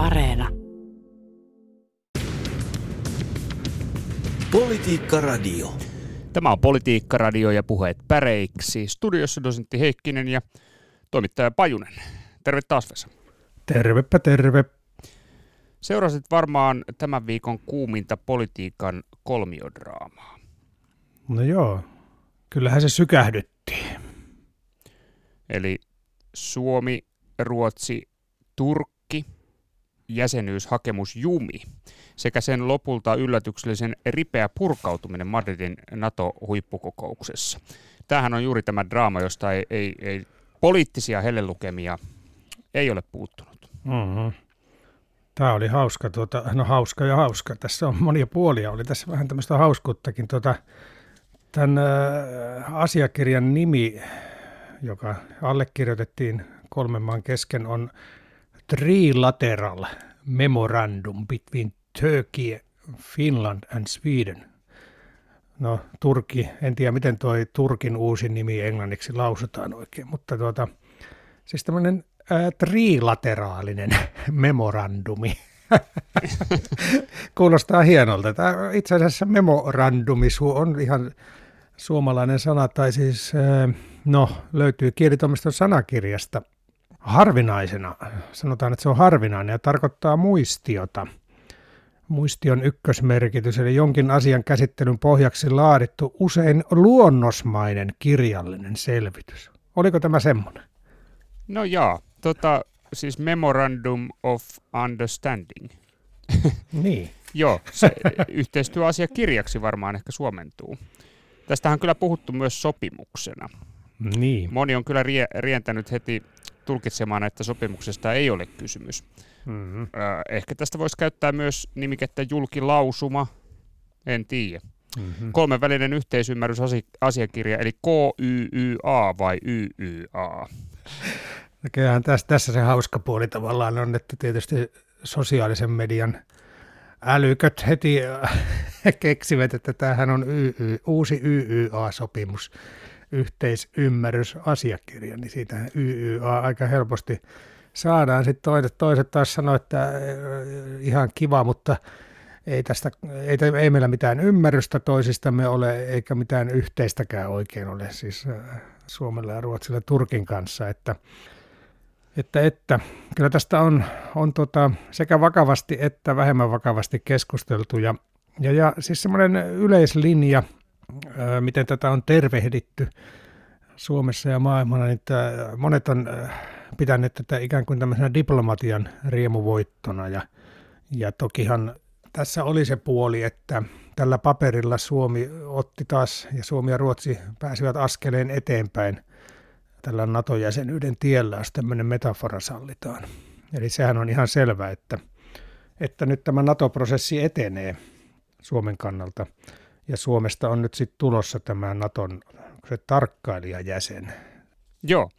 Areena. Politiikka Radio. Tämä on Politiikka Radio ja puheet päreiksi. Studiossa dosentti Heikkinen ja toimittaja Pajunen. Terve taas Vesa. Tervepä terve. Seurasit varmaan tämän viikon kuuminta politiikan kolmiodraamaa. No joo, kyllähän se sykähdytti. Eli Suomi, Ruotsi, Turkki, jäsenyyshakemus Jumi sekä sen lopulta yllätyksellisen ripeä purkautuminen Madridin NATO-huippukokouksessa. Tämähän on juuri tämä draama, josta ei, ei, ei poliittisia hellelukemia ei ole puuttunut. Mm-hmm. Tämä oli hauska, tuota, no hauska ja hauska. Tässä on monia puolia, oli tässä vähän tämmöistä hauskuuttakin. Tuota, tämän asiakirjan nimi, joka allekirjoitettiin kolmen maan kesken, on Trilateral Memorandum between Turkey, Finland and Sweden. No Turki, en tiedä miten toi Turkin uusi nimi englanniksi lausutaan oikein, mutta tuota, siis tämmöinen ää, trilateraalinen memorandumi. Kuulostaa hienolta. Tämä itse asiassa memorandumi on ihan suomalainen sana, tai siis no, löytyy kielitoimiston sanakirjasta harvinaisena. Sanotaan, että se on harvinainen ja tarkoittaa muistiota. Muistion ykkösmerkitys, eli jonkin asian käsittelyn pohjaksi laadittu usein luonnosmainen kirjallinen selvitys. Oliko tämä semmoinen? No joo, tota, siis Memorandum of Understanding. Niin. Joo, se yhteistyöasiakirjaksi varmaan ehkä suomentuu. Tästähän on kyllä puhuttu myös sopimuksena. Niin. Moni on kyllä rie- rientänyt heti tulkitsemaan, että sopimuksesta ei ole kysymys. Mm-hmm. Ehkä tästä voisi käyttää myös nimikettä julkilausuma, en tiedä. Mm-hmm. Kolmen välinen yhteisymmärrysasiakirja, eli KYYA vai YYA? No tässä, tässä se hauska puoli tavallaan on, että tietysti sosiaalisen median älyköt heti keksivät, että tämähän on YY, uusi YYA-sopimus yhteisymmärrysasiakirja, niin siitä YYA aika helposti saadaan. Sitten toiset, toiset taas sanoo, että äh, ihan kiva, mutta ei, tästä, ei, ei meillä mitään ymmärrystä toisistamme ole, eikä mitään yhteistäkään oikein ole siis äh, Suomella ja Ruotsilla Turkin kanssa, että, että, että kyllä tästä on, on tota sekä vakavasti että vähemmän vakavasti keskusteltu ja, ja, ja siis semmoinen yleislinja – miten tätä on tervehditty Suomessa ja maailmalla, niin että monet on pitäneet tätä ikään kuin tämmöisenä diplomatian riemuvoittona ja, ja tokihan tässä oli se puoli, että tällä paperilla Suomi otti taas ja Suomi ja Ruotsi pääsivät askeleen eteenpäin tällä NATO-jäsenyyden tiellä, jos tämmöinen metafora sallitaan. Eli sehän on ihan selvä, että, että nyt tämä NATO-prosessi etenee Suomen kannalta ja Suomesta on nyt sitten tulossa tämä Naton se tarkkailijajäsen. Joo,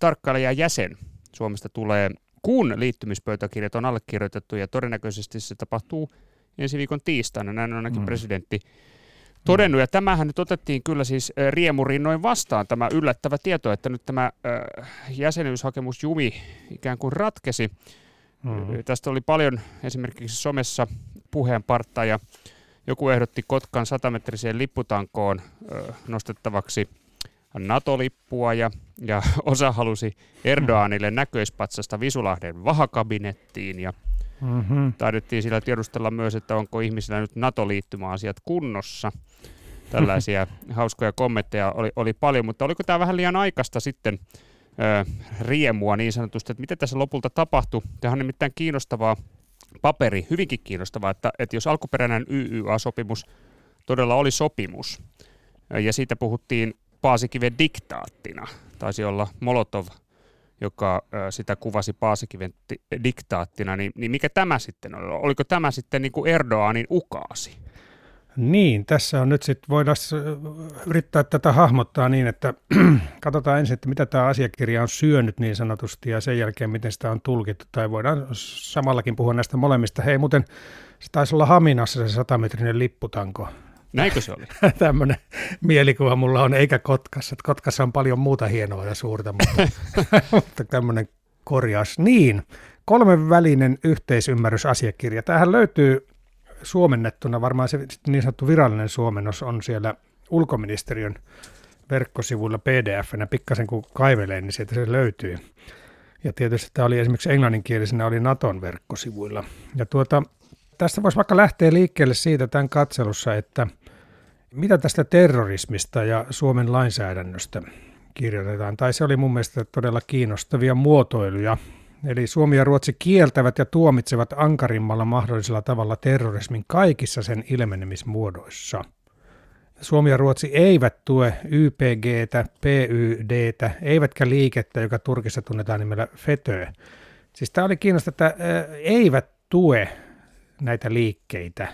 tarkkailijajäsen Suomesta tulee, kun liittymispöytäkirjat on allekirjoitettu ja todennäköisesti se tapahtuu ensi viikon tiistaina, näin on ainakin mm. presidentti todennut. Ja tämähän nyt otettiin kyllä siis riemurinnoin vastaan tämä yllättävä tieto, että nyt tämä äh, jäsenyyshakemus Jumi ikään kuin ratkesi. Mm-hmm. Tästä oli paljon esimerkiksi somessa puheenpartta ja joku ehdotti Kotkan satametriseen lipputankoon ö, nostettavaksi NATO-lippua ja, ja osa halusi Erdoganille näköispatsasta Visulahden vahakabinettiin ja mm-hmm. taidettiin sillä tiedustella myös, että onko ihmisillä nyt NATO-liittymäasiat kunnossa. Tällaisia hauskoja kommentteja oli, oli paljon, mutta oliko tämä vähän liian aikaista sitten ö, riemua niin sanotusti, että mitä tässä lopulta tapahtui. Tämä on nimittäin kiinnostavaa paperi, hyvinkin kiinnostavaa, että, että jos alkuperäinen YYA-sopimus todella oli sopimus, ja siitä puhuttiin Paasikiven diktaattina, taisi olla Molotov, joka sitä kuvasi Paasikiven diktaattina, niin, niin mikä tämä sitten oli? Oliko tämä sitten niin kuin Erdoganin ukaasi? Niin, tässä on nyt sitten, voidaan yrittää tätä hahmottaa niin, että katsotaan ensin, että mitä tämä asiakirja on syönyt niin sanotusti ja sen jälkeen miten sitä on tulkittu. Tai voidaan samallakin puhua näistä molemmista. Hei muuten, se taisi olla Haminassa se satametrinen lipputanko. Näinkö se oli? Tämmöinen mielikuva mulla on, eikä Kotkassa. Kotkassa on paljon muuta hienoa ja suurta, mutta, mutta tämmöinen korjaus. Niin, kolmen välinen yhteisymmärrysasiakirja. Tähän löytyy suomennettuna, varmaan se niin sanottu virallinen suomennos on siellä ulkoministeriön verkkosivuilla pdf-nä, pikkasen kun kaivelee, niin sieltä se löytyy. Ja tietysti tämä oli esimerkiksi englanninkielisenä, oli Naton verkkosivuilla. Ja tuota, tästä voisi vaikka lähteä liikkeelle siitä tämän katselussa, että mitä tästä terrorismista ja Suomen lainsäädännöstä kirjoitetaan. Tai se oli mun mielestä todella kiinnostavia muotoiluja. Eli Suomi ja Ruotsi kieltävät ja tuomitsevat ankarimmalla mahdollisella tavalla terrorismin kaikissa sen ilmenemismuodoissa – Suomi ja Ruotsi eivät tue YPGtä, PYDtä, eivätkä liikettä, joka Turkissa tunnetaan nimellä FETÖ. Siis tämä oli kiinnostavaa, että eivät tue näitä liikkeitä.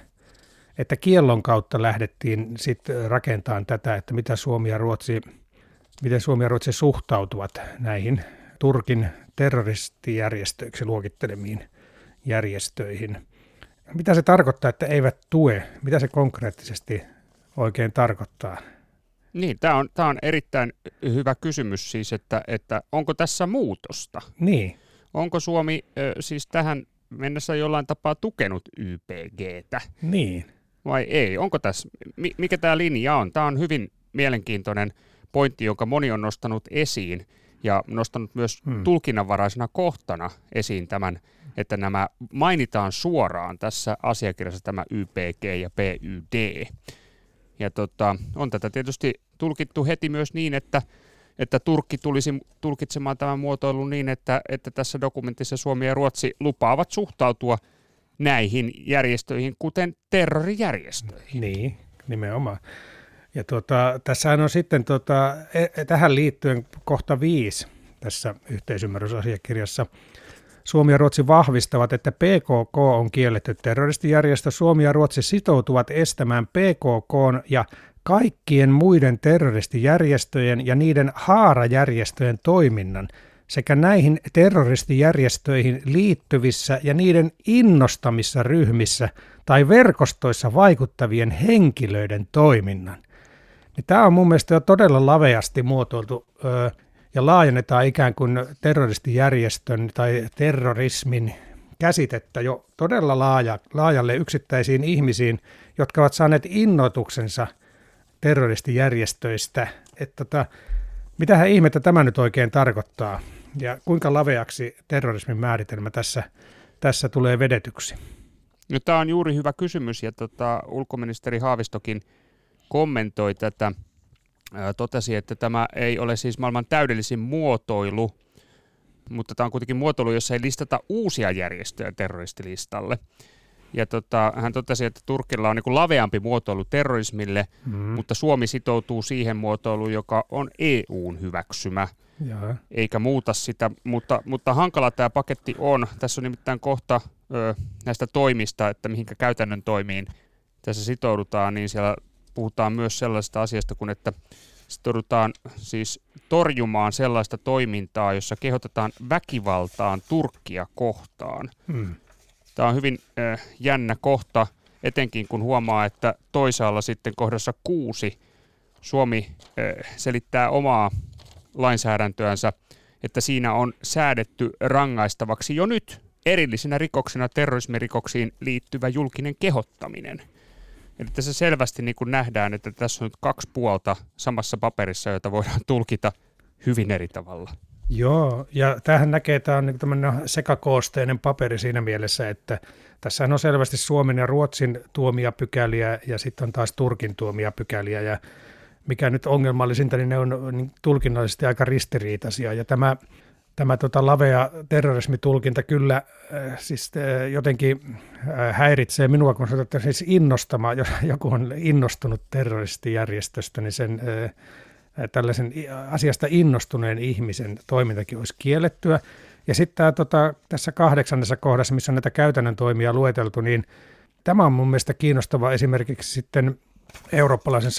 Että kiellon kautta lähdettiin sitten rakentamaan tätä, että mitä Suomi ja Ruotsi, miten Suomi ja Ruotsi suhtautuvat näihin Turkin terroristijärjestöiksi luokittelemiin järjestöihin. Mitä se tarkoittaa, että eivät tue? Mitä se konkreettisesti oikein tarkoittaa? Niin, tämä on, tämä on erittäin hyvä kysymys siis, että, että onko tässä muutosta? Niin. Onko Suomi siis tähän mennessä jollain tapaa tukenut YPGtä? Niin. Vai ei? Onko tässä, mikä tämä linja on? Tämä on hyvin mielenkiintoinen pointti, jonka moni on nostanut esiin ja nostanut myös hmm. tulkinnanvaraisena kohtana esiin tämän, että nämä mainitaan suoraan tässä asiakirjassa tämä YPG ja PYD. Ja tota, on tätä tietysti tulkittu heti myös niin, että, että Turkki tulisi tulkitsemaan tämän muotoilun niin, että, että tässä dokumentissa Suomi ja Ruotsi lupaavat suhtautua näihin järjestöihin, kuten terrorijärjestöihin. Niin, nimenomaan. Ja tuota, tässähän on sitten tuota, tähän liittyen kohta viisi tässä yhteisymmärrysasiakirjassa – Suomi ja Ruotsi vahvistavat, että PKK on kielletty terroristijärjestö. Suomi ja Ruotsi sitoutuvat estämään PKK ja kaikkien muiden terroristijärjestöjen ja niiden haarajärjestöjen toiminnan sekä näihin terroristijärjestöihin liittyvissä ja niiden innostamissa ryhmissä tai verkostoissa vaikuttavien henkilöiden toiminnan. Niin tämä on mun mielestä todella laveasti muotoiltu ö, ja laajennetaan ikään kuin terroristijärjestön tai terrorismin käsitettä jo todella laaja, laajalle yksittäisiin ihmisiin, jotka ovat saaneet innoituksensa terroristijärjestöistä. Että tota, mitähän ihmettä tämä nyt oikein tarkoittaa ja kuinka laveaksi terrorismin määritelmä tässä, tässä tulee vedetyksi? No, tämä on juuri hyvä kysymys ja tota, ulkoministeri Haavistokin kommentoi tätä totesi, että tämä ei ole siis maailman täydellisin muotoilu, mutta tämä on kuitenkin muotoilu, jossa ei listata uusia järjestöjä terroristilistalle. Ja tota, hän totesi, että Turkilla on niin laveampi muotoilu terrorismille, mm. mutta Suomi sitoutuu siihen muotoiluun, joka on EUn hyväksymä, ja. eikä muuta sitä. Mutta, mutta hankala tämä paketti on. Tässä on nimittäin kohta ö, näistä toimista, että mihinkä käytännön toimiin tässä sitoudutaan, niin siellä puhutaan myös sellaisesta asiasta kuin, että sitoudutaan siis torjumaan sellaista toimintaa, jossa kehotetaan väkivaltaan Turkkia kohtaan. Hmm. Tämä on hyvin äh, jännä kohta, etenkin kun huomaa, että toisaalla sitten kohdassa kuusi Suomi äh, selittää omaa lainsäädäntöänsä, että siinä on säädetty rangaistavaksi jo nyt erillisenä rikoksena terrorismirikoksiin liittyvä julkinen kehottaminen – Eli tässä selvästi niin kuin nähdään, että tässä on nyt kaksi puolta samassa paperissa, joita voidaan tulkita hyvin eri tavalla. Joo, ja tähän näkee, tämä on niin tämmöinen sekakoosteinen paperi siinä mielessä, että tässä on selvästi Suomen ja Ruotsin tuomia pykäliä ja sitten on taas Turkin tuomia pykäliä ja mikä nyt ongelmallisinta, niin ne on niin tulkinnallisesti aika ristiriitaisia ja tämä tämä tota lavea terrorismitulkinta kyllä äh, siis äh, jotenkin äh, häiritsee minua, kun sanotaan, siis innostama, jos joku on innostunut terroristijärjestöstä, niin sen äh, tällaisen asiasta innostuneen ihmisen toimintakin olisi kiellettyä. Ja sitten tota, tässä kahdeksannessa kohdassa, missä on näitä käytännön toimia lueteltu, niin tämä on mun mielestä kiinnostava esimerkiksi sitten eurooppalaisen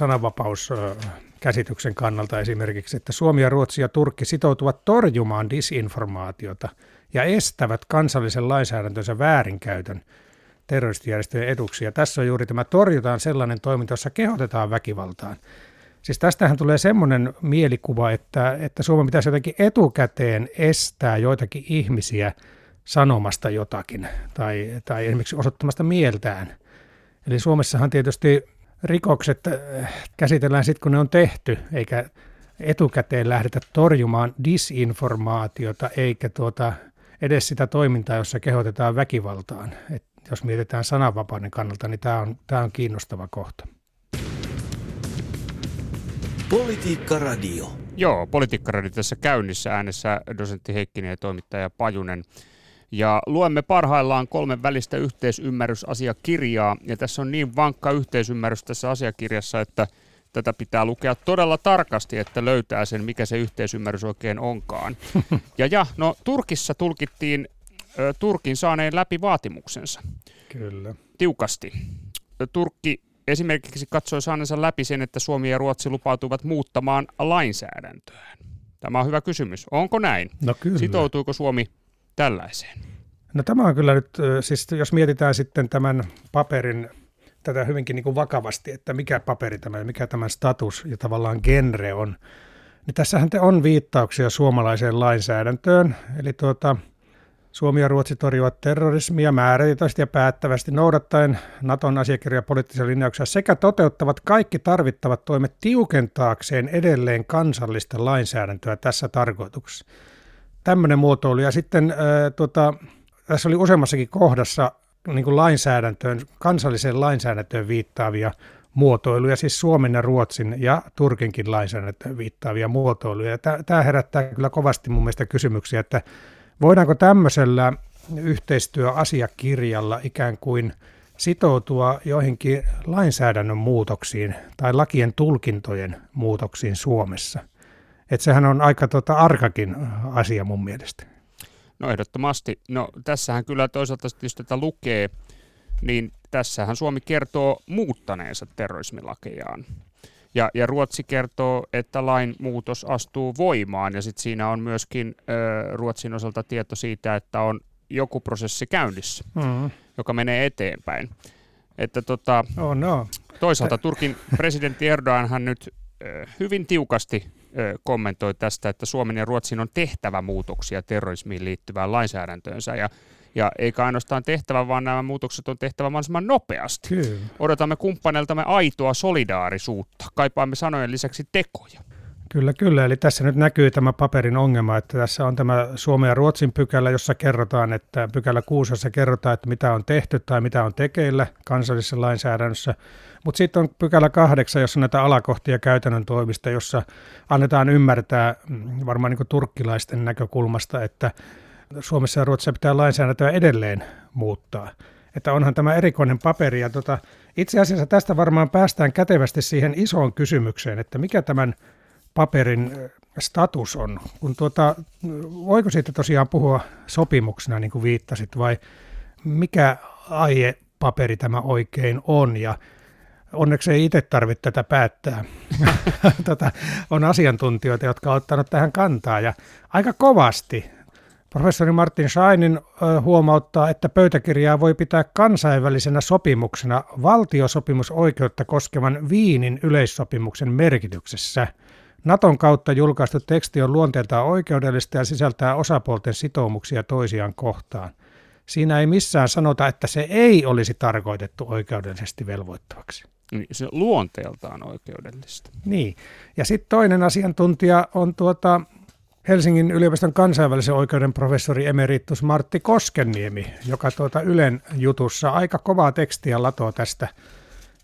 sananvapauskäsityksen kannalta esimerkiksi, että Suomi ja Ruotsi ja Turkki sitoutuvat torjumaan disinformaatiota ja estävät kansallisen lainsäädäntönsä väärinkäytön terroristijärjestöjen eduksia. Tässä on juuri tämä torjutaan sellainen toiminta, jossa kehotetaan väkivaltaan. Siis tästähän tulee semmoinen mielikuva, että, että Suomen pitäisi jotenkin etukäteen estää joitakin ihmisiä sanomasta jotakin tai, tai esimerkiksi osoittamasta mieltään. Eli Suomessahan tietysti rikokset äh, käsitellään sitten, kun ne on tehty, eikä etukäteen lähdetä torjumaan disinformaatiota eikä tuota, edes sitä toimintaa, jossa kehotetaan väkivaltaan. Et jos mietitään sananvapauden kannalta, niin tämä on, tämä on kiinnostava kohta. Politiikka Radio. Joo, Politiikka Radio tässä käynnissä äänessä dosentti Heikkinen ja toimittaja Pajunen. Ja luemme parhaillaan kolmen välistä yhteisymmärrysasiakirjaa, ja tässä on niin vankka yhteisymmärrys tässä asiakirjassa, että tätä pitää lukea todella tarkasti, että löytää sen, mikä se yhteisymmärrys oikein onkaan. Ja, ja no Turkissa tulkittiin ö, Turkin saaneen läpi vaatimuksensa. Kyllä. Tiukasti. Turkki esimerkiksi katsoi saaneensa läpi sen, että Suomi ja Ruotsi lupautuvat muuttamaan lainsäädäntöään. Tämä on hyvä kysymys. Onko näin? No kyllä. Sitoutuiko Suomi tällaiseen? No tämä on kyllä nyt, siis jos mietitään sitten tämän paperin tätä hyvinkin niin kuin vakavasti, että mikä paperi tämä ja mikä tämän status ja tavallaan genre on, niin tässähän te on viittauksia suomalaiseen lainsäädäntöön, eli tuota, Suomi ja Ruotsi torjuvat terrorismia määrätietoisesti ja päättävästi noudattaen Naton asiakirja poliittisia linjauksia sekä toteuttavat kaikki tarvittavat toimet tiukentaakseen edelleen kansallista lainsäädäntöä tässä tarkoituksessa. Tämmöinen muotoilu. Ja sitten äh, tuota, tässä oli useammassakin kohdassa niin kuin lainsäädäntöön, kansalliseen lainsäädäntöön viittaavia muotoiluja, siis Suomen ja Ruotsin ja Turkinkin lainsäädäntöön viittaavia muotoiluja. Tämä herättää kyllä kovasti mun mielestä kysymyksiä, että voidaanko tämmöisellä yhteistyöasiakirjalla ikään kuin sitoutua joihinkin lainsäädännön muutoksiin tai lakien tulkintojen muutoksiin Suomessa. Että sehän on aika tota arkakin asia mun mielestä. No ehdottomasti. No tässähän kyllä toisaalta, jos tätä lukee, niin tässähän Suomi kertoo muuttaneensa terrorismilakejaan. Ja, ja Ruotsi kertoo, että lain muutos astuu voimaan ja sitten siinä on myöskin ö, Ruotsin osalta tieto siitä, että on joku prosessi käynnissä, mm. joka menee eteenpäin. Että tota, oh no. Toisaalta Turkin presidentti Erdoganhan nyt ö, hyvin tiukasti kommentoi tästä, että Suomen ja Ruotsin on tehtävä muutoksia terrorismiin liittyvään lainsäädäntöönsä ja ja eikä ainoastaan tehtävä, vaan nämä muutokset on tehtävä mahdollisimman nopeasti. Kyllä. Odotamme kumppaneiltamme aitoa solidaarisuutta. Kaipaamme sanojen lisäksi tekoja. Kyllä, kyllä. Eli tässä nyt näkyy tämä paperin ongelma, että tässä on tämä Suomen ja Ruotsin pykälä, jossa kerrotaan, että pykälä 6, jossa kerrotaan, että mitä on tehty tai mitä on tekeillä kansallisessa lainsäädännössä. Mutta sitten on pykälä 8, jossa on näitä alakohtia käytännön toimista, jossa annetaan ymmärtää mm, varmaan niin turkkilaisten näkökulmasta, että Suomessa ja Ruotsissa pitää lainsäädäntöä edelleen muuttaa. Että onhan tämä erikoinen paperi. Ja tota, itse asiassa tästä varmaan päästään kätevästi siihen isoon kysymykseen, että mikä tämän paperin status on. Kun tuota, voiko siitä tosiaan puhua sopimuksena, niin kuin viittasit, vai mikä aiepaperi tämä oikein on? Ja onneksi ei itse tarvitse tätä päättää. tota, on asiantuntijoita, jotka ovat ottaneet tähän kantaa ja aika kovasti. Professori Martin Scheinin huomauttaa, että pöytäkirjaa voi pitää kansainvälisenä sopimuksena valtiosopimusoikeutta koskevan Viinin yleissopimuksen merkityksessä – Naton kautta julkaistu teksti on luonteeltaan oikeudellista ja sisältää osapuolten sitoumuksia toisiaan kohtaan. Siinä ei missään sanota, että se ei olisi tarkoitettu oikeudellisesti velvoittavaksi. Niin, se luonteeltaan oikeudellista. Niin. Ja sitten toinen asiantuntija on tuota Helsingin yliopiston kansainvälisen oikeuden professori emeritus Martti Koskenniemi, joka tuota Ylen jutussa aika kovaa tekstiä latoo tästä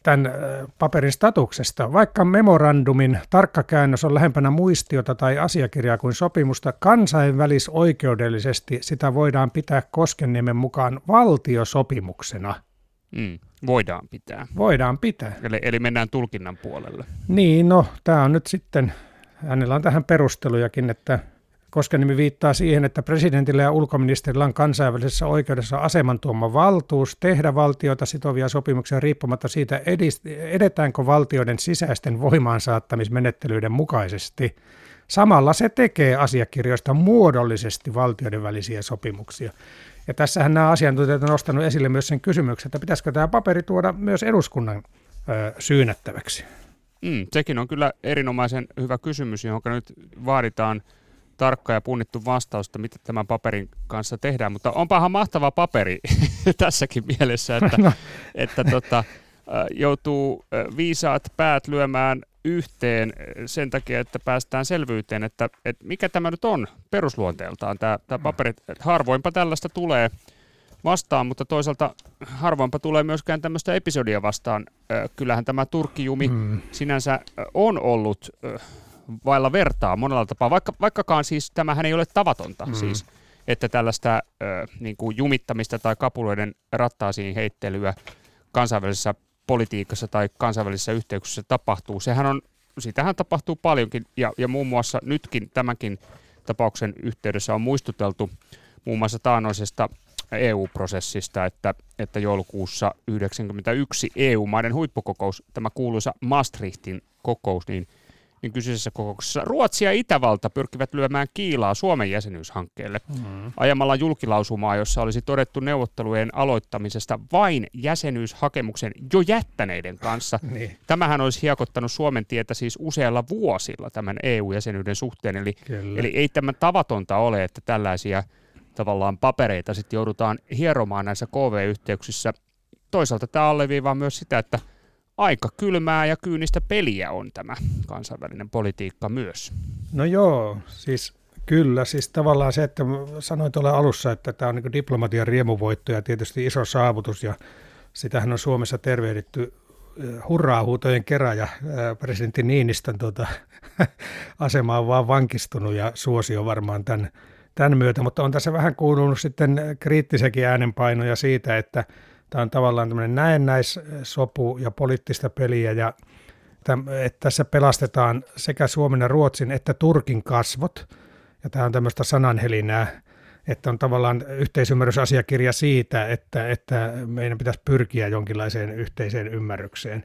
tämän paperin statuksesta. Vaikka memorandumin tarkka käännös on lähempänä muistiota tai asiakirjaa kuin sopimusta, kansainvälisoikeudellisesti sitä voidaan pitää Koskenniemen mukaan valtiosopimuksena. Mm, voidaan pitää. Voidaan pitää. Eli, eli mennään tulkinnan puolelle. Niin, no tämä on nyt sitten, hänellä on tähän perustelujakin, että Koskenimi viittaa siihen, että presidentillä ja ulkoministerillä on kansainvälisessä oikeudessa aseman tuoma valtuus tehdä valtioita sitovia sopimuksia riippumatta siitä, edetäänkö valtioiden sisäisten voimaansaattamismenettelyiden mukaisesti. Samalla se tekee asiakirjoista muodollisesti valtioiden välisiä sopimuksia. Ja tässähän nämä asiantuntijat on nostanut esille myös sen kysymyksen, että pitäisikö tämä paperi tuoda myös eduskunnan ö, syynättäväksi. Mm, sekin on kyllä erinomaisen hyvä kysymys, johon nyt vaaditaan – tarkka ja punnittu vastausta, mitä tämän paperin kanssa tehdään, mutta onpahan mahtava paperi tässäkin mielessä, että, no. että tota, joutuu viisaat päät lyömään yhteen sen takia, että päästään selvyyteen, että, että mikä tämä nyt on perusluonteeltaan, tämä, tämä paperi. Harvoinpa tällaista tulee vastaan, mutta toisaalta harvoinpa tulee myöskään tämmöistä episodia vastaan. Kyllähän tämä Turkkijumi mm. sinänsä on ollut vailla vertaa monella tapaa, vaikka, vaikkakaan siis tämähän ei ole tavatonta mm. siis, että tällaista niin kuin jumittamista tai kapuloiden rattaasiin heittelyä kansainvälisessä politiikassa tai kansainvälisissä yhteyksissä tapahtuu. Sehän on, sitähän tapahtuu paljonkin ja, ja muun muassa nytkin tämänkin tapauksen yhteydessä on muistuteltu muun muassa taanoisesta EU-prosessista, että, että joulukuussa 1991 EU-maiden huippukokous, tämä kuuluisa Maastrichtin kokous, niin – niin kyseisessä kokouksessa Ruotsi ja Itävalta pyrkivät lyömään kiilaa Suomen jäsenyyshankkeelle mm. ajamalla julkilausumaa, jossa olisi todettu neuvottelujen aloittamisesta vain jäsenyyshakemuksen jo jättäneiden kanssa. niin. Tämähän olisi hiekottanut Suomen tietä siis useilla vuosilla tämän EU-jäsenyyden suhteen, eli, eli ei tämä tavatonta ole, että tällaisia tavallaan papereita sitten joudutaan hieromaan näissä KV-yhteyksissä. Toisaalta tämä alleviivaa myös sitä, että aika kylmää ja kyynistä peliä on tämä kansainvälinen politiikka myös. No joo, siis kyllä. Siis tavallaan se, että sanoin tuolla alussa, että tämä on niin diplomatian riemuvoitto ja tietysti iso saavutus ja sitähän on Suomessa tervehditty hurraa-huutojen kerran ja presidentti Niinistön tuota, asema on vaan vankistunut ja suosio varmaan tämän, tämän myötä, mutta on tässä vähän kuulunut sitten kriittisekin äänenpainoja siitä, että Tämä on tavallaan tämmöinen näennäissopu ja poliittista peliä ja että tässä pelastetaan sekä Suomen ja Ruotsin että Turkin kasvot. Ja tämä on tämmöistä sananhelinää, että on tavallaan yhteisymmärrysasiakirja siitä, että, että meidän pitäisi pyrkiä jonkinlaiseen yhteiseen ymmärrykseen.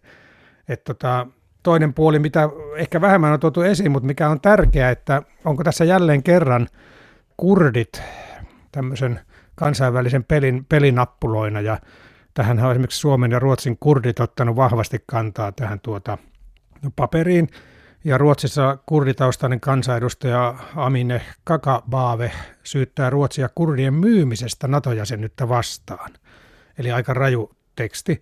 Että tota, toinen puoli, mitä ehkä vähemmän on tuotu esiin, mutta mikä on tärkeää, että onko tässä jälleen kerran kurdit tämmöisen kansainvälisen pelin, pelinappuloina ja Tähän on esimerkiksi Suomen ja Ruotsin kurdit ottanut vahvasti kantaa tähän tuota paperiin. Ja Ruotsissa kurditaustainen kansanedustaja Amine Kakabaave syyttää Ruotsia kurdien myymisestä NATO-jäsenyyttä vastaan. Eli aika raju teksti.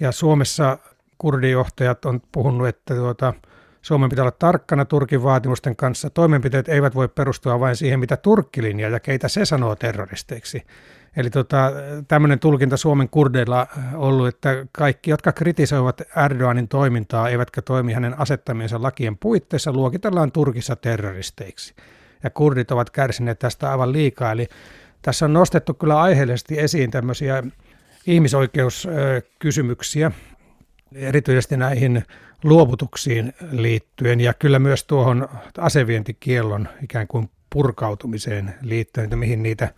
Ja Suomessa kurdijohtajat on puhunut, että tuota, Suomen pitää olla tarkkana Turkin vaatimusten kanssa. Toimenpiteet eivät voi perustua vain siihen, mitä Turkki linjaa ja keitä se sanoo terroristeiksi. Eli tota, tämmöinen tulkinta Suomen kurdeilla ollut, että kaikki, jotka kritisoivat Erdoganin toimintaa, eivätkä toimi hänen asettamiensa lakien puitteissa, luokitellaan Turkissa terroristeiksi. Ja kurdit ovat kärsineet tästä aivan liikaa. Eli tässä on nostettu kyllä aiheellisesti esiin tämmöisiä ihmisoikeuskysymyksiä, erityisesti näihin luovutuksiin liittyen ja kyllä myös tuohon asevientikiellon ikään kuin purkautumiseen liittyen, että mihin niitä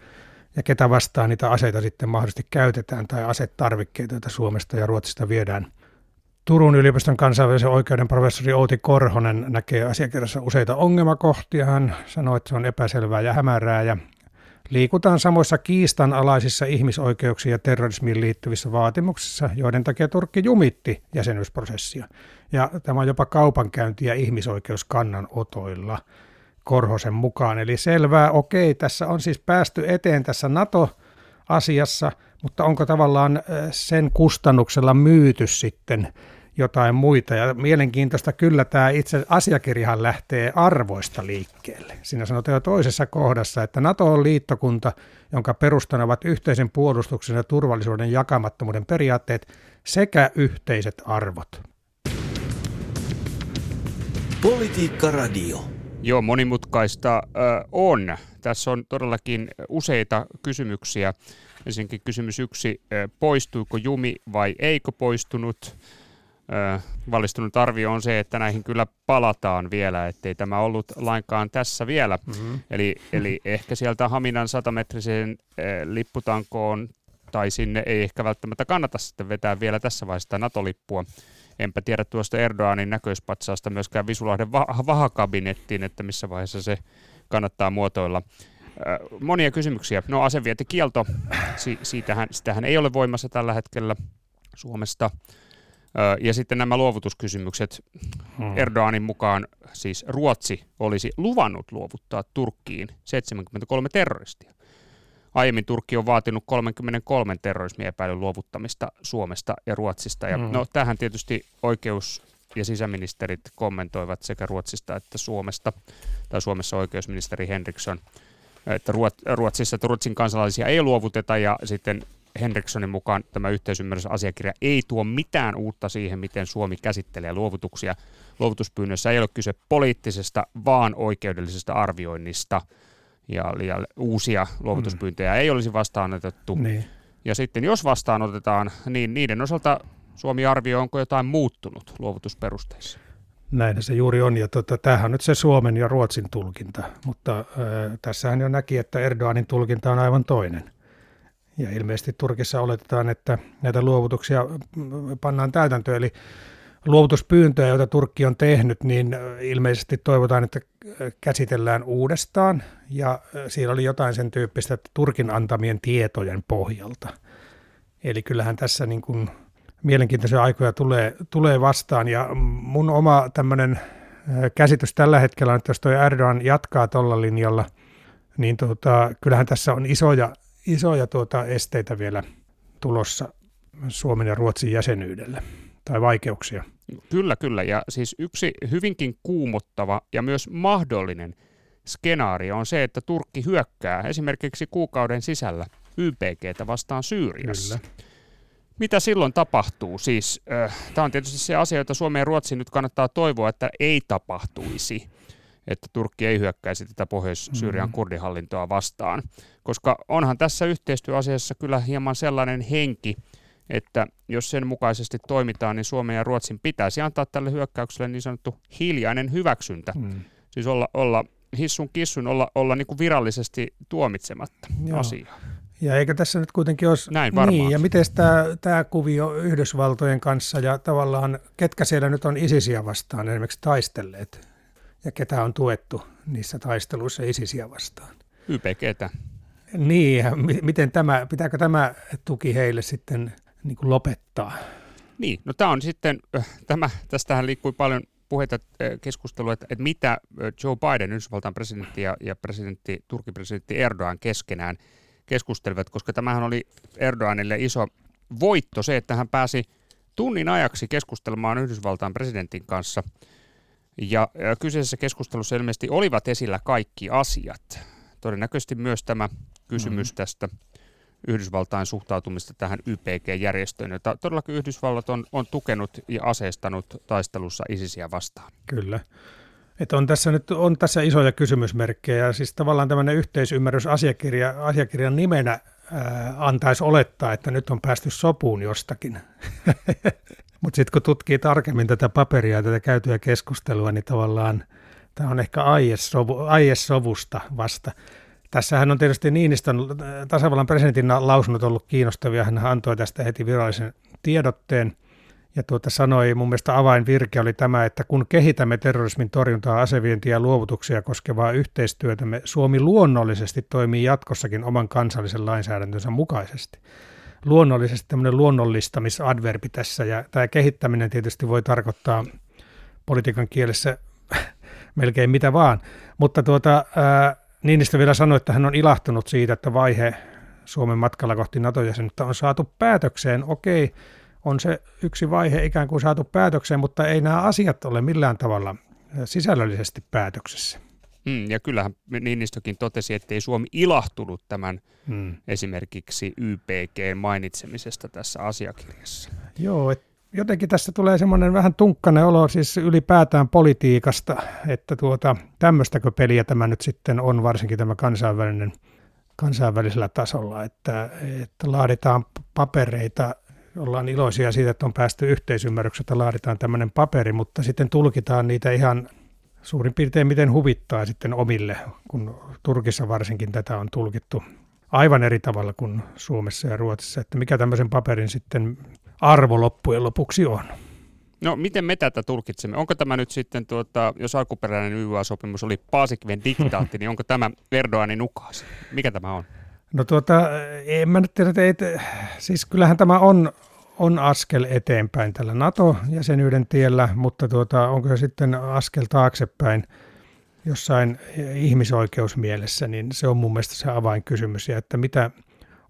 ja ketä vastaan niitä aseita sitten mahdollisesti käytetään tai asetarvikkeita, joita Suomesta ja Ruotsista viedään. Turun yliopiston kansainvälisen oikeuden professori Outi Korhonen näkee asiakirjassa useita ongelmakohtia. Hän sanoi, että se on epäselvää ja hämärää ja liikutaan samoissa kiistanalaisissa ihmisoikeuksiin ja terrorismiin liittyvissä vaatimuksissa, joiden takia Turkki jumitti jäsenyysprosessia. Ja tämä on jopa kaupankäyntiä ihmisoikeuskannanotoilla. Korhosen mukaan. Eli selvää, okei, tässä on siis päästy eteen tässä NATO-asiassa, mutta onko tavallaan sen kustannuksella myyty sitten jotain muita. Ja mielenkiintoista kyllä tämä itse asiakirjahan lähtee arvoista liikkeelle. Siinä sanotaan jo toisessa kohdassa, että NATO on liittokunta, jonka perustana ovat yhteisen puolustuksen ja turvallisuuden jakamattomuuden periaatteet sekä yhteiset arvot. Politiikka Radio. Joo, monimutkaista on. Tässä on todellakin useita kysymyksiä. Ensinnäkin kysymys yksi, poistuiko jumi vai eikö poistunut? Valistunut arvio on se, että näihin kyllä palataan vielä, ettei tämä ollut lainkaan tässä vielä. Mm-hmm. Eli, eli ehkä sieltä Haminan satametriseen lipputankoon tai sinne ei ehkä välttämättä kannata sitten vetää vielä tässä vaiheessa NATO-lippua enpä tiedä tuosta Erdoganin näköispatsaasta myöskään Visulahden vahakabinettiin, että missä vaiheessa se kannattaa muotoilla. Monia kysymyksiä. No asevientikielto, si- siitähän, sitähän ei ole voimassa tällä hetkellä Suomesta. Ja sitten nämä luovutuskysymykset. Hmm. Erdoganin mukaan siis Ruotsi olisi luvannut luovuttaa Turkkiin 73 terroristia. Aiemmin Turkki on vaatinut 33 terrorismiepäilyn luovuttamista Suomesta ja Ruotsista. Ja hmm. no, tähän tietysti oikeus- ja sisäministerit kommentoivat sekä Ruotsista että Suomesta, tai Suomessa oikeusministeri Henriksson, että Ruotsissa että Ruotsin kansalaisia ei luovuteta ja sitten Henrikssonin mukaan tämä yhteisymmärrysasiakirja ei tuo mitään uutta siihen, miten Suomi käsittelee luovutuksia. Luovutuspyynnössä ei ole kyse poliittisesta, vaan oikeudellisesta arvioinnista. Ja, ja uusia luovutuspyyntöjä mm. ei olisi vastaanotettu. Niin. Ja sitten jos vastaanotetaan, niin niiden osalta Suomi arvioi, onko jotain muuttunut luovutusperusteissa. Näin se juuri on, ja tota, tämähän on nyt se Suomen ja Ruotsin tulkinta, mutta äh, tässähän jo näki, että Erdoganin tulkinta on aivan toinen. Ja ilmeisesti Turkissa oletetaan, että näitä luovutuksia pannaan täytäntöön, eli luovutuspyyntöjä, joita Turkki on tehnyt, niin ilmeisesti toivotaan, että käsitellään uudestaan, ja siinä oli jotain sen tyyppistä, että Turkin antamien tietojen pohjalta. Eli kyllähän tässä niin kuin mielenkiintoisia aikoja tulee, tulee vastaan, ja mun oma tämmöinen käsitys tällä hetkellä on, että jos tuo Erdogan jatkaa tuolla linjalla, niin tota, kyllähän tässä on isoja isoja tuota esteitä vielä tulossa Suomen ja Ruotsin jäsenyydelle tai vaikeuksia. Kyllä, kyllä. Ja siis yksi hyvinkin kuumottava ja myös mahdollinen skenaario on se, että Turkki hyökkää esimerkiksi kuukauden sisällä YPGtä vastaan Syyriassa. Kyllä. Mitä silloin tapahtuu? Siis, äh, tämä on tietysti se asia, jota Suomeen ja Ruotsiin nyt kannattaa toivoa, että ei tapahtuisi että Turkki ei hyökkäisi tätä Pohjois-Syyrian mm. kurdihallintoa vastaan. Koska onhan tässä yhteistyöasiassa kyllä hieman sellainen henki, että jos sen mukaisesti toimitaan, niin Suomen ja Ruotsin pitäisi antaa tälle hyökkäykselle niin sanottu hiljainen hyväksyntä. Mm. Siis olla, olla hissun kissun, olla, olla niin kuin virallisesti tuomitsematta Joo. asiaa. Ja eikö tässä nyt kuitenkin olisi... Näin varmaan. Niin, ja miten tämä, tämä kuvio Yhdysvaltojen kanssa ja tavallaan ketkä siellä nyt on ISISiä vastaan esimerkiksi taistelleet? ja ketä on tuettu niissä taisteluissa ISISiä vastaan. YPGtä. Niin, miten tämä, pitääkö tämä tuki heille sitten niin kuin lopettaa? Niin, no tämä on sitten, äh, tämä, tästähän liikkui paljon puheita, äh, keskustelua, että, että mitä äh, Joe Biden, Yhdysvaltain presidentti ja, ja presidentti, Turkin presidentti Erdogan keskenään keskustelivat, koska tämähän oli Erdoganille iso voitto se, että hän pääsi tunnin ajaksi keskustelemaan Yhdysvaltain presidentin kanssa – ja, kyseisessä keskustelussa ilmeisesti olivat esillä kaikki asiat. Todennäköisesti myös tämä kysymys mm. tästä Yhdysvaltain suhtautumista tähän YPG-järjestöön, jota todellakin Yhdysvallat on, on tukenut ja aseistanut taistelussa ISISiä vastaan. Kyllä. Että on tässä nyt on tässä isoja kysymysmerkkejä siis tavallaan tämmöinen yhteisymmärrys asiakirja, asiakirjan nimenä ää, antaisi olettaa, että nyt on päästy sopuun jostakin. Mutta sitten kun tutkii tarkemmin tätä paperia ja tätä käytyä keskustelua, niin tavallaan tämä on ehkä aiesovusta vasta. Tässähän on tietysti Niinistön tasavallan presidentin lausunnot ollut kiinnostavia. Hän antoi tästä heti virallisen tiedotteen ja tuota sanoi, mun mielestä avainvirke oli tämä, että kun kehitämme terrorismin torjuntaa, asevientiä ja luovutuksia koskevaa yhteistyötämme, Suomi luonnollisesti toimii jatkossakin oman kansallisen lainsäädäntönsä mukaisesti luonnollisesti tämmöinen luonnollistamisadverbi tässä, ja tämä kehittäminen tietysti voi tarkoittaa politiikan kielessä melkein mitä vaan, mutta tuota, ää, Niinistö vielä sanoi, että hän on ilahtunut siitä, että vaihe Suomen matkalla kohti NATO-jäsenyyttä on saatu päätökseen. Okei, on se yksi vaihe ikään kuin saatu päätökseen, mutta ei nämä asiat ole millään tavalla sisällöllisesti päätöksessä. Mm, ja kyllähän Niinistökin totesi, että ei Suomi ilahtunut tämän mm. esimerkiksi YPG mainitsemisesta tässä asiakirjassa. Joo, et jotenkin tässä tulee semmoinen vähän tunkkainen olo siis ylipäätään politiikasta, että tuota, tämmöistäkö peliä tämä nyt sitten on, varsinkin tämä kansainvälinen, kansainvälisellä tasolla, että, että laaditaan papereita ollaan iloisia siitä, että on päästy yhteisymmärryksestä, laaditaan tämmöinen paperi, mutta sitten tulkitaan niitä ihan suurin piirtein miten huvittaa sitten omille, kun Turkissa varsinkin tätä on tulkittu aivan eri tavalla kuin Suomessa ja Ruotsissa, että mikä tämmöisen paperin sitten arvo loppujen lopuksi on. No miten me tätä tulkitsemme? Onko tämä nyt sitten, tuota, jos alkuperäinen YYA-sopimus oli Paasikven diktaatti, niin onko tämä Erdoganin ukas? Mikä tämä on? No tuota, en mä nyt tiedä, että siis kyllähän tämä on, on askel eteenpäin tällä NATO-jäsenyyden tiellä, mutta tuota, onko se sitten askel taaksepäin jossain ihmisoikeusmielessä, niin se on mun mielestä se avainkysymys. Ja että mitä,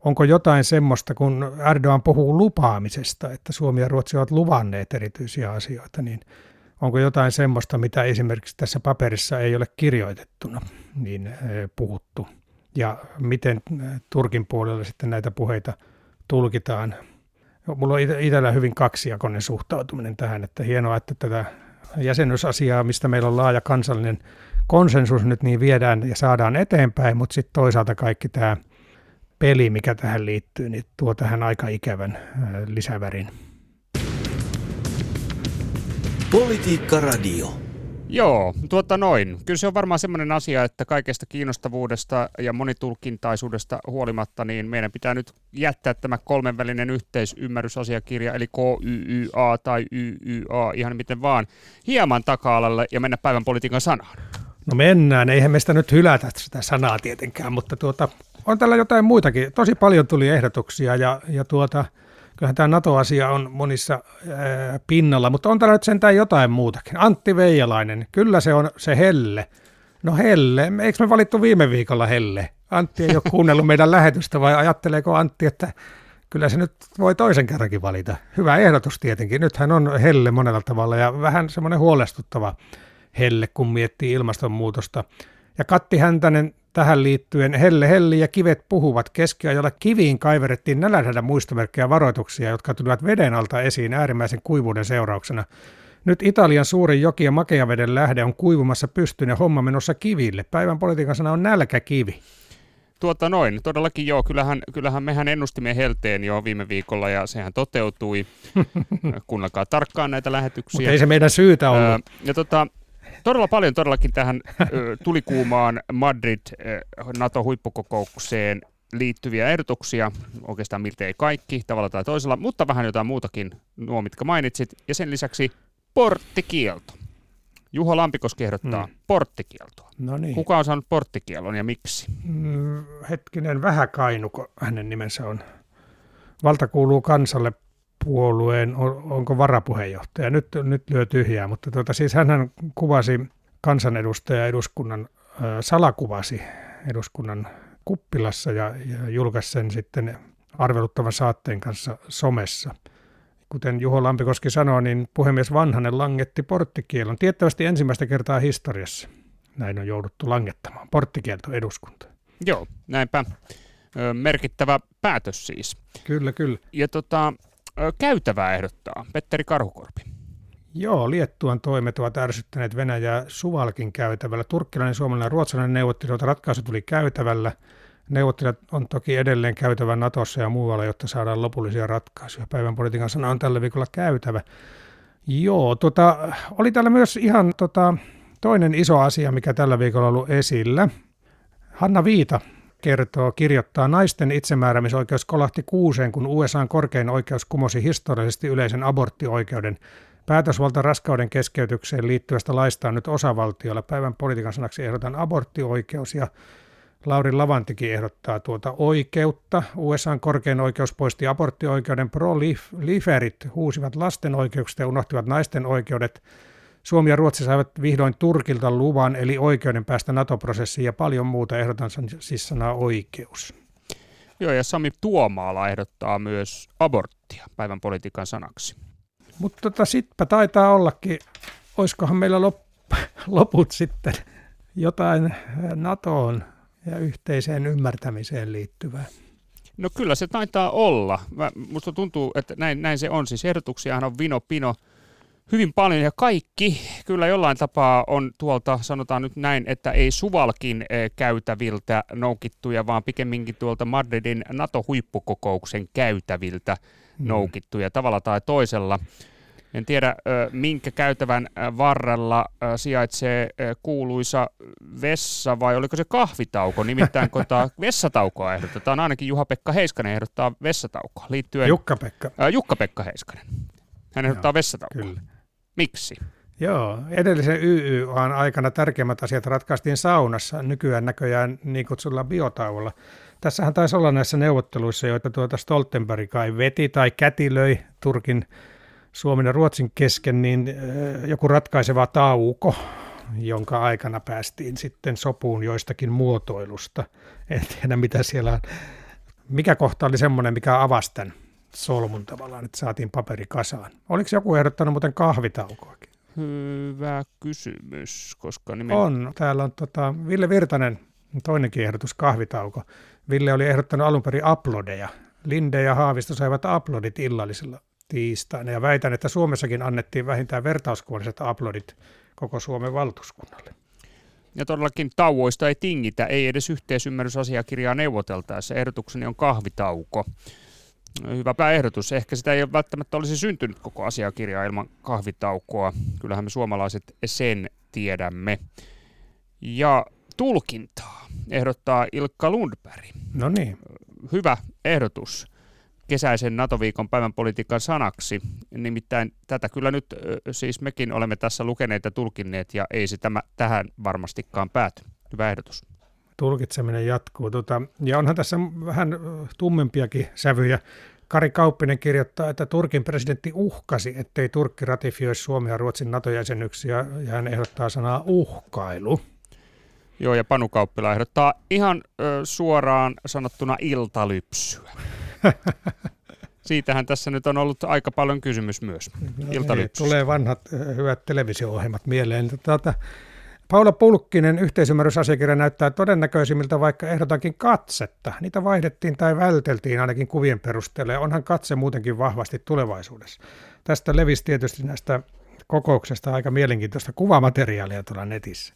onko jotain semmoista, kun Erdogan puhuu lupaamisesta, että Suomi ja Ruotsi ovat luvanneet erityisiä asioita, niin onko jotain semmoista, mitä esimerkiksi tässä paperissa ei ole kirjoitettuna, niin eh, puhuttu. Ja miten eh, Turkin puolella sitten näitä puheita tulkitaan. Mulla on itsellä hyvin kaksijakoinen suhtautuminen tähän, että hienoa, että tätä jäsenyysasiaa, mistä meillä on laaja kansallinen konsensus nyt, niin viedään ja saadaan eteenpäin, mutta sitten toisaalta kaikki tämä peli, mikä tähän liittyy, niin tuo tähän aika ikävän lisävärin. Politiikka Radio. Joo, tuota noin. Kyllä se on varmaan semmoinen asia, että kaikesta kiinnostavuudesta ja monitulkintaisuudesta huolimatta, niin meidän pitää nyt jättää tämä kolmenvälinen yhteisymmärrysasiakirja, eli KYYA tai YYA, ihan miten vaan, hieman taka-alalle ja mennä päivän politiikan sanaan. No mennään, eihän meistä nyt hylätä sitä sanaa tietenkään, mutta tuota, on tällä jotain muitakin. Tosi paljon tuli ehdotuksia ja, ja tuota, kyllähän tämä NATO-asia on monissa ää, pinnalla, mutta on täällä nyt sentään jotain muutakin. Antti Veijalainen, kyllä se on se Helle. No Helle, eikö me valittu viime viikolla Helle? Antti ei ole kuunnellut meidän lähetystä vai ajatteleeko Antti, että kyllä se nyt voi toisen kerrankin valita. Hyvä ehdotus tietenkin. Nythän on Helle monella tavalla ja vähän semmoinen huolestuttava helle, kun miettii ilmastonmuutosta. Ja Katti Häntänen tähän liittyen, helle helli ja kivet puhuvat. Keskiajalla kiviin kaiverettiin nälänhädän muistomerkkejä varoituksia, jotka tulivat veden alta esiin äärimmäisen kuivuuden seurauksena. Nyt Italian suurin joki ja makeaveden lähde on kuivumassa pystyyn ja homma menossa kiville. Päivän politiikan sana on nälkäkivi. Tuota noin, todellakin joo, kyllähän, kyllähän mehän ennustimme helteen jo viime viikolla ja sehän toteutui. Kuunnelkaa tarkkaan näitä lähetyksiä. Mutta ei se meidän syytä ollut. Öö, ja tota, todella paljon todellakin tähän tulikuumaan Madrid NATO-huippukokoukseen liittyviä ehdotuksia, oikeastaan miltei kaikki tavalla tai toisella, mutta vähän jotain muutakin, nuo mitkä mainitsit. Ja sen lisäksi porttikielto. Juho Lampikoski ehdottaa mm. porttikieltoa. No niin. Kuka on saanut porttikielon ja miksi? Mm, hetkinen, Vähäkainuko hänen nimensä on. Valta kuuluu kansalle puolueen, onko varapuheenjohtaja, nyt, nyt lyö tyhjää, mutta tuota, siis hän kuvasi kansanedustaja eduskunnan, äh, salakuvasi eduskunnan kuppilassa ja, ja julkaisi sen sitten arveluttavan saatteen kanssa somessa. Kuten Juho Lampikoski sanoi, niin puhemies Vanhanen langetti porttikielon. Tiettävästi ensimmäistä kertaa historiassa näin on jouduttu langettamaan. Porttikielto eduskunta. Joo, näinpä. Ö, merkittävä päätös siis. Kyllä, kyllä. Ja tota, käytävää ehdottaa Petteri Karhukorpi. Joo, Liettuan toimet ovat ärsyttäneet Venäjää Suvalkin käytävällä. Turkkilainen, suomalainen ja ruotsalainen neuvottelijoita ratkaisu tuli käytävällä. Neuvottelijat on toki edelleen käytävä Natossa ja muualla, jotta saadaan lopullisia ratkaisuja. Päivän politiikan sana on tällä viikolla käytävä. Joo, tota, oli täällä myös ihan tota, toinen iso asia, mikä tällä viikolla on ollut esillä. Hanna Viita, kertoo, kirjoittaa, naisten itsemääräämisoikeus kolahti kuuseen, kun USAn korkein oikeus kumosi historiallisesti yleisen aborttioikeuden. Päätösvalta raskauden keskeytykseen liittyvästä laista on nyt osavaltiolla. Päivän politiikan sanaksi ehdotan aborttioikeus ja Lauri Lavantikin ehdottaa tuota oikeutta. USAn korkein oikeus poisti aborttioikeuden. Pro-liferit huusivat lasten oikeuksista ja unohtivat naisten oikeudet. Suomi ja Ruotsi saivat vihdoin Turkilta luvan, eli oikeuden päästä NATO-prosessiin ja paljon muuta. Ehdotan siis sanaa oikeus. Joo, ja Sami Tuomaala ehdottaa myös aborttia päivän politiikan sanaksi. Mutta tota, sitpä taitaa ollakin, olisikohan meillä lop- loput sitten jotain NATOon ja yhteiseen ymmärtämiseen liittyvää. No kyllä se taitaa olla. Minusta tuntuu, että näin, näin se on. Siis ehdotuksiahan on vino pino hyvin paljon ja kaikki kyllä jollain tapaa on tuolta, sanotaan nyt näin, että ei Suvalkin eh, käytäviltä noukittuja, vaan pikemminkin tuolta Madridin NATO-huippukokouksen käytäviltä mm. noukittuja tavalla tai toisella. En tiedä, minkä käytävän varrella sijaitsee kuuluisa vessa vai oliko se kahvitauko, nimittäin kun vessataukoa ehdotetaan, ainakin Juha-Pekka Heiskanen ehdottaa vessataukoa liittyen... Jukka-Pekka. Jukka-Pekka Heiskanen. Hän ehdottaa vessataukoa. Kyllä. Miksi? Joo, edellisen YYAn aikana tärkeimmät asiat ratkaistiin saunassa, nykyään näköjään niin kutsulla biotauolla. Tässähän taisi olla näissä neuvotteluissa, joita tuota Stoltenberg kai veti tai kätilöi Turkin, Suomen ja Ruotsin kesken, niin joku ratkaiseva tauko, jonka aikana päästiin sitten sopuun joistakin muotoilusta. En tiedä, mitä siellä on. Mikä kohta oli semmoinen, mikä avasi tämän solmun tavallaan, että saatiin paperi kasaan? Oliko joku ehdottanut muuten kahvitaukoakin? Hyvä kysymys, koska nimen... On. Täällä on tota, Ville Virtanen, toinenkin ehdotus, kahvitauko. Ville oli ehdottanut alun perin uploadeja. Linde ja Haavisto saivat uploadit illallisella tiistaina ja väitän, että Suomessakin annettiin vähintään vertauskuvalliset uploadit koko Suomen valtuuskunnalle. Ja todellakin tauoista ei tingitä, ei edes yhteisymmärrysasiakirjaa neuvoteltaessa. Ehdotukseni on kahvitauko. Hyvä ehdotus. Ehkä sitä ei välttämättä olisi syntynyt koko asiakirjaa ilman kahvitaukoa. Kyllähän me suomalaiset sen tiedämme. Ja tulkintaa ehdottaa Ilkka Lundberg. No niin. Hyvä ehdotus kesäisen NATO-viikon päivän politiikan sanaksi. Nimittäin tätä kyllä nyt siis mekin olemme tässä lukeneet ja tulkinneet ja ei se tämä tähän varmastikaan pääty. Hyvä ehdotus. Tulkitseminen jatkuu. Tota, ja onhan tässä vähän tummempiakin sävyjä. Kari Kauppinen kirjoittaa, että Turkin presidentti uhkasi, ettei Turkki ratifioi Suomen ja Ruotsin NATO-jäsenyksiä, ja hän ehdottaa sanaa uhkailu. Joo, ja Panu Kauppila ehdottaa ihan ö, suoraan sanottuna iltalypsyä. Siitähän tässä nyt on ollut aika paljon kysymys myös. No niin, tulee vanhat hyvät televisio-ohjelmat mieleen. Tuota, Paula Pulkkinen yhteisymmärrysasiakirja näyttää todennäköisimmiltä, vaikka ehdotankin katsetta. Niitä vaihdettiin tai välteltiin ainakin kuvien perusteella, ja onhan katse muutenkin vahvasti tulevaisuudessa. Tästä levisi tietysti näistä kokouksesta aika mielenkiintoista kuvamateriaalia tuolla netissä.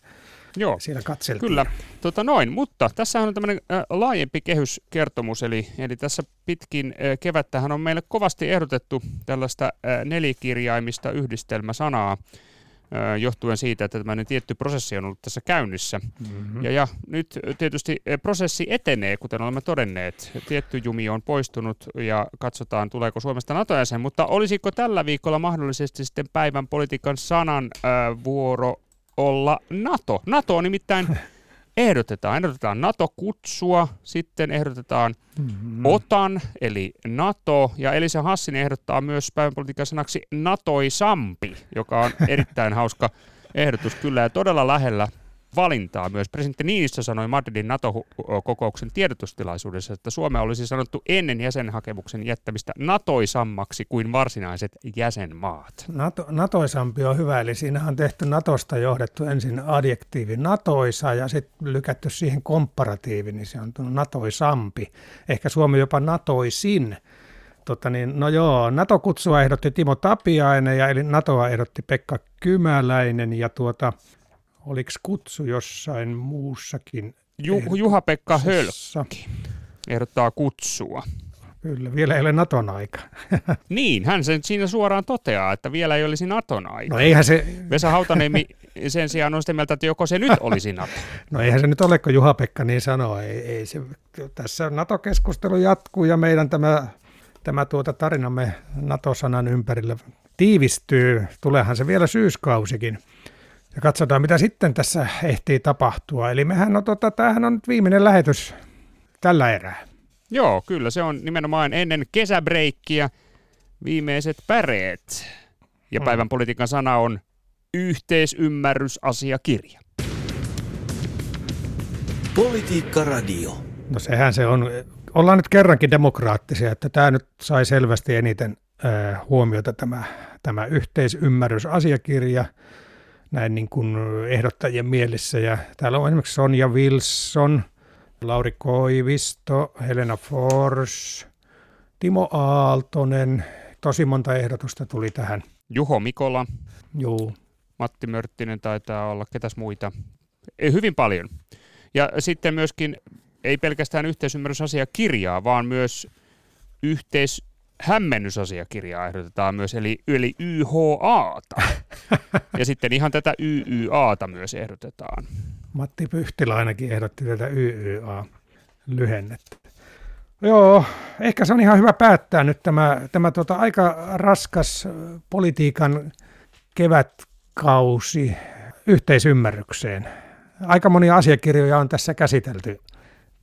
Joo, siellä katseltiin. Kyllä, tota noin, mutta tässä on tämmöinen äh, laajempi kehyskertomus, eli, eli tässä pitkin äh, kevättähän on meille kovasti ehdotettu tällaista äh, nelikirjaimista yhdistelmäsanaa, johtuen siitä, että tämmöinen tietty prosessi on ollut tässä käynnissä. Mm-hmm. Ja, ja nyt tietysti prosessi etenee, kuten olemme todenneet. Tietty jumi on poistunut ja katsotaan, tuleeko Suomesta NATO-jäsen, mutta olisiko tällä viikolla mahdollisesti sitten päivän politiikan sanan äh, vuoro olla NATO. NATO on nimittäin ehdotetaan. Ehdotetaan NATO-kutsua, sitten ehdotetaan mm-hmm. OTAN, eli NATO, ja Elisa Hassin ehdottaa myös päivänpolitiikan sanaksi NATOisampi, joka on erittäin hauska ehdotus kyllä ja todella lähellä valintaa myös. Presidentti Niinistö sanoi Madridin NATO-kokouksen tiedotustilaisuudessa, että Suomea olisi sanottu ennen jäsenhakemuksen jättämistä natoisammaksi kuin varsinaiset jäsenmaat. NATO, natoisampi on hyvä, eli siinä on tehty Natosta johdettu ensin adjektiivi natoisa ja sitten lykätty siihen komparatiivi, niin se on natoisampi. Ehkä Suomi jopa natoisin. Totta niin, no joo, NATO-kutsua ehdotti Timo Tapiainen ja eli NATOa ehdotti Pekka Kymäläinen ja tuota, Oliko kutsu jossain muussakin? Ju- Juha-Pekka Hölkki ehdottaa kutsua. Kyllä, vielä ei ole Naton aika. niin, hän sen siinä suoraan toteaa, että vielä ei olisi Naton aika. No eihän se... Vesa Hautaniemi sen sijaan on sitä mieltä, että joko se nyt olisi Nato. no eihän se nyt ole, kun Juha-Pekka niin sanoo. Ei, ei se, tässä NATO-keskustelu jatkuu ja meidän tämä, tämä tuota tarinamme NATO-sanan ympärillä tiivistyy. Tuleehan se vielä syyskausikin. Ja katsotaan, mitä sitten tässä ehtii tapahtua. Eli mehän on, tota, tämähän on nyt viimeinen lähetys tällä erää. Joo, kyllä se on nimenomaan ennen kesäbreikkiä viimeiset päreet. Ja mm. päivän politiikan sana on yhteisymmärrysasiakirja. Politiikka Radio. No sehän se on. Ollaan nyt kerrankin demokraattisia, että tämä nyt sai selvästi eniten äh, huomiota tämä, tämä yhteisymmärrysasiakirja – näin niin kuin ehdottajien mielissä. Ja täällä on esimerkiksi Sonja Wilson, Lauri Koivisto, Helena Fors, Timo Aaltonen. Tosi monta ehdotusta tuli tähän. Juho Mikola. Juu. Matti Mörttinen taitaa olla, ketäs muita. Ei, hyvin paljon. Ja sitten myöskin ei pelkästään yhteisymmärrysasiakirjaa, vaan myös yhteis hämmennysasiakirjaa ehdotetaan myös, eli, eli YHAta. ja sitten ihan tätä YYAta myös ehdotetaan. Matti Pyhtilä ainakin ehdotti tätä YYA-lyhennettä. Joo, ehkä se on ihan hyvä päättää nyt tämä, tämä tuota aika raskas politiikan kevätkausi yhteisymmärrykseen. Aika monia asiakirjoja on tässä käsitelty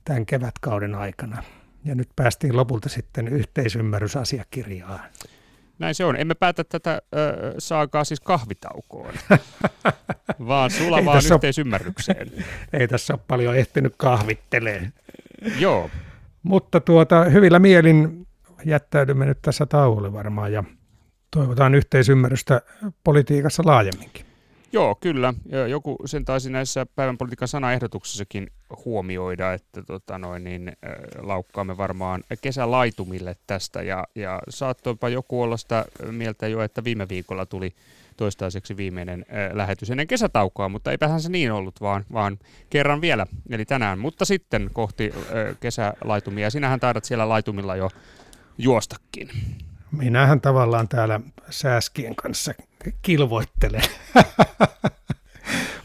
tämän kevätkauden aikana. Ja nyt päästiin lopulta sitten yhteisymmärrysasiakirjaan. Näin se on. Emme päätä tätä äh, saakaa siis kahvitaukoon, vaan sulavaan ole- yhteisymmärrykseen. Ei tässä ole paljon ehtinyt kahvitteleen. Joo, Mutta tuota, hyvillä mielin jättäydymme nyt tässä tauolle varmaan ja toivotaan yhteisymmärrystä politiikassa laajemminkin. Joo, kyllä. Joku sen taisi näissä päivän politiikan sanaehdotuksissakin huomioida, että tota noin, niin, laukkaamme varmaan kesälaitumille tästä. Ja, ja saattoipa joku olla sitä mieltä jo, että viime viikolla tuli toistaiseksi viimeinen äh, lähetys ennen kesätaukoa, mutta eipähän se niin ollut, vaan, vaan kerran vielä, eli tänään. Mutta sitten kohti kesälaitumia. Sinähän taidat siellä laitumilla jo juostakin. Minähän tavallaan täällä sääskien kanssa kilvoittelen.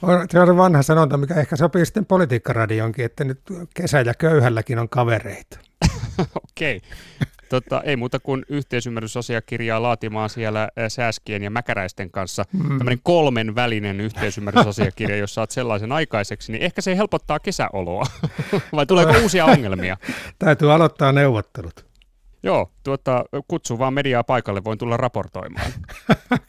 On- Se on vanha sanonta, mikä ehkä sopii sitten politiikkaradionkin, että nyt kesä ja köyhälläkin on kavereita. Okei. Tota, ei muuta kuin yhteisymmärrysasiakirjaa laatimaan siellä sääskien ja mäkäräisten kanssa. Mm. Tämmöinen kolmen välinen yhteisymmärrysasiakirja, jos saat sellaisen aikaiseksi, niin ehkä se helpottaa kesäoloa. Vai tuleeko uusia ongelmia? Täytyy aloittaa neuvottelut. Joo, tuota, kutsu vaan mediaa paikalle, voin tulla raportoimaan.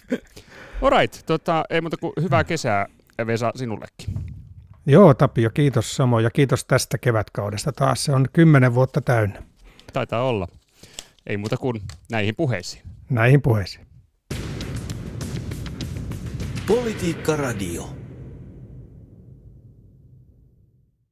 Alright, tota, ei muuta kuin hyvää kesää Vesa sinullekin. Joo, Tapio, kiitos samoin ja kiitos tästä kevätkaudesta taas. Se on kymmenen vuotta täynnä. Taitaa olla. Ei muuta kuin näihin puheisiin. Näihin puheisiin. Politiikka Radio.